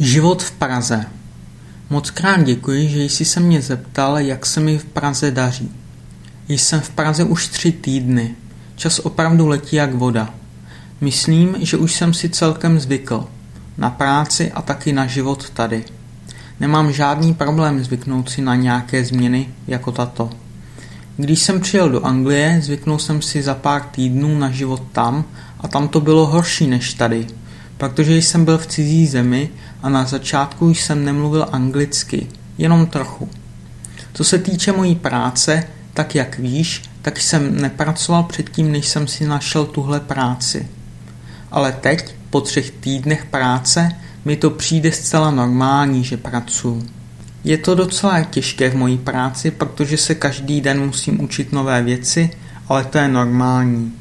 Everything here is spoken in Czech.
Život v Praze Moc krát děkuji, že jsi se mě zeptal, jak se mi v Praze daří. Jsem v Praze už tři týdny. Čas opravdu letí jak voda. Myslím, že už jsem si celkem zvykl. Na práci a taky na život tady. Nemám žádný problém zvyknout si na nějaké změny, jako tato. Když jsem přijel do Anglie, zvyknul jsem si za pár týdnů na život tam a tam to bylo horší než tady – protože jsem byl v cizí zemi a na začátku jsem nemluvil anglicky, jenom trochu. Co se týče mojí práce, tak jak víš, tak jsem nepracoval předtím, než jsem si našel tuhle práci. Ale teď, po třech týdnech práce, mi to přijde zcela normální, že pracuji. Je to docela těžké v mojí práci, protože se každý den musím učit nové věci, ale to je normální.